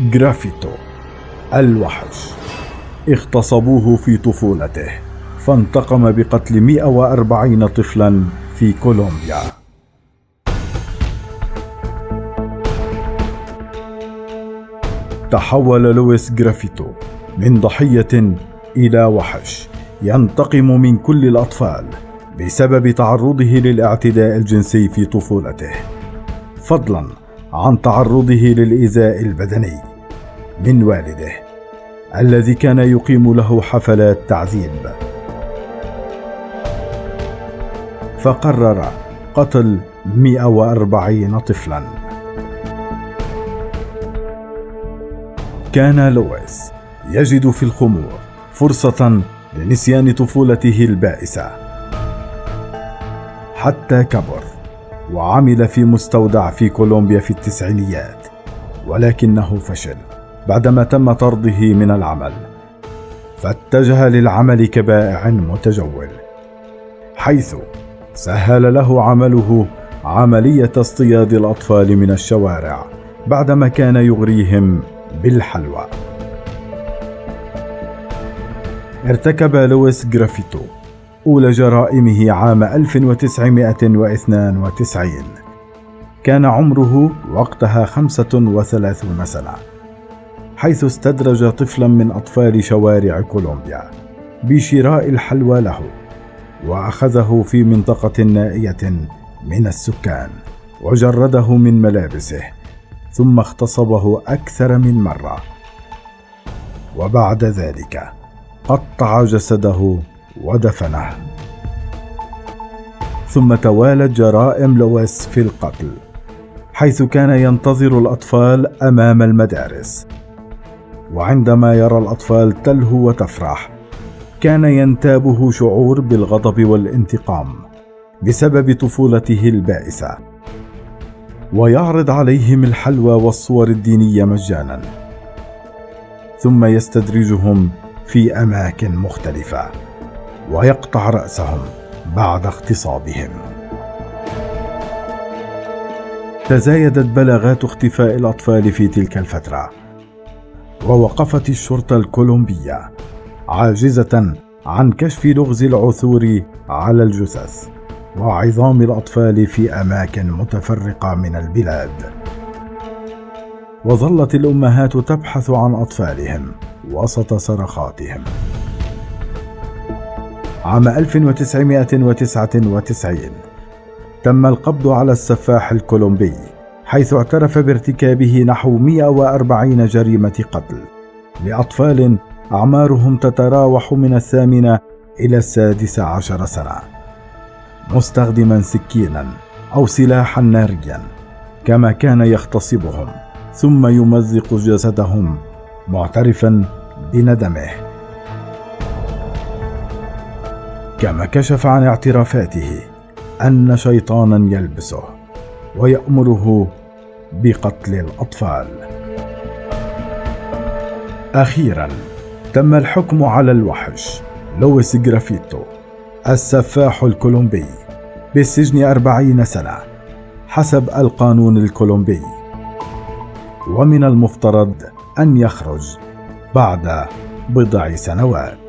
جرافيتو الوحش. اغتصبوه في طفولته. فانتقم بقتل 140 طفلا في كولومبيا. تحول لويس جرافيتو من ضحية إلى وحش. ينتقم من كل الأطفال بسبب تعرضه للاعتداء الجنسي في طفولته. فضلا عن تعرضه للإيذاء البدني من والده الذي كان يقيم له حفلات تعذيب. فقرر قتل 140 طفلا. كان لويس يجد في الخمور فرصة لنسيان طفولته البائسة. حتى كبر. وعمل في مستودع في كولومبيا في التسعينيات ولكنه فشل بعدما تم طرده من العمل فاتجه للعمل كبائع متجول حيث سهل له عمله عملية اصطياد الأطفال من الشوارع بعدما كان يغريهم بالحلوى. ارتكب لويس جرافيتو أولى جرائمه عام 1992 كان عمره وقتها 35 سنة حيث استدرج طفلا من أطفال شوارع كولومبيا بشراء الحلوى له وأخذه في منطقة نائية من السكان وجرده من ملابسه ثم اغتصبه أكثر من مرة. وبعد ذلك قطع جسده ودفنه. ثم توالت جرائم لويس في القتل حيث كان ينتظر الأطفال أمام المدارس. وعندما يرى الأطفال تلهو وتفرح كان ينتابه شعور بالغضب والانتقام بسبب طفولته البائسة. ويعرض عليهم الحلوى والصور الدينية مجانا. ثم يستدرجهم في أماكن مختلفة. ويقطع رأسهم بعد اغتصابهم. تزايدت بلاغات اختفاء الأطفال في تلك الفترة ووقفت الشرطة الكولومبية عاجزة عن كشف لغز العثور على الجثث وعظام الأطفال في أماكن متفرقة من البلاد. وظلت الأمهات تبحث عن أطفالهم وسط صرخاتهم. عام 1999 تم القبض على السفاح الكولومبي حيث اعترف بارتكابه نحو 140 جريمة قتل لأطفال أعمارهم تتراوح من الثامنة إلى السادسة عشر سنة. مستخدما سكينا أو سلاحا ناريا كما كان يغتصبهم ثم يمزق جسدهم معترفا بندمه. كما كشف عن اعترافاته أن شيطانا يلبسه ويأمره بقتل الأطفال. أخيرا تم الحكم على الوحش لويس جرافيتو السفاح الكولومبي بالسجن أربعين سنة حسب القانون الكولومبي. ومن المفترض أن يخرج بعد بضع سنوات.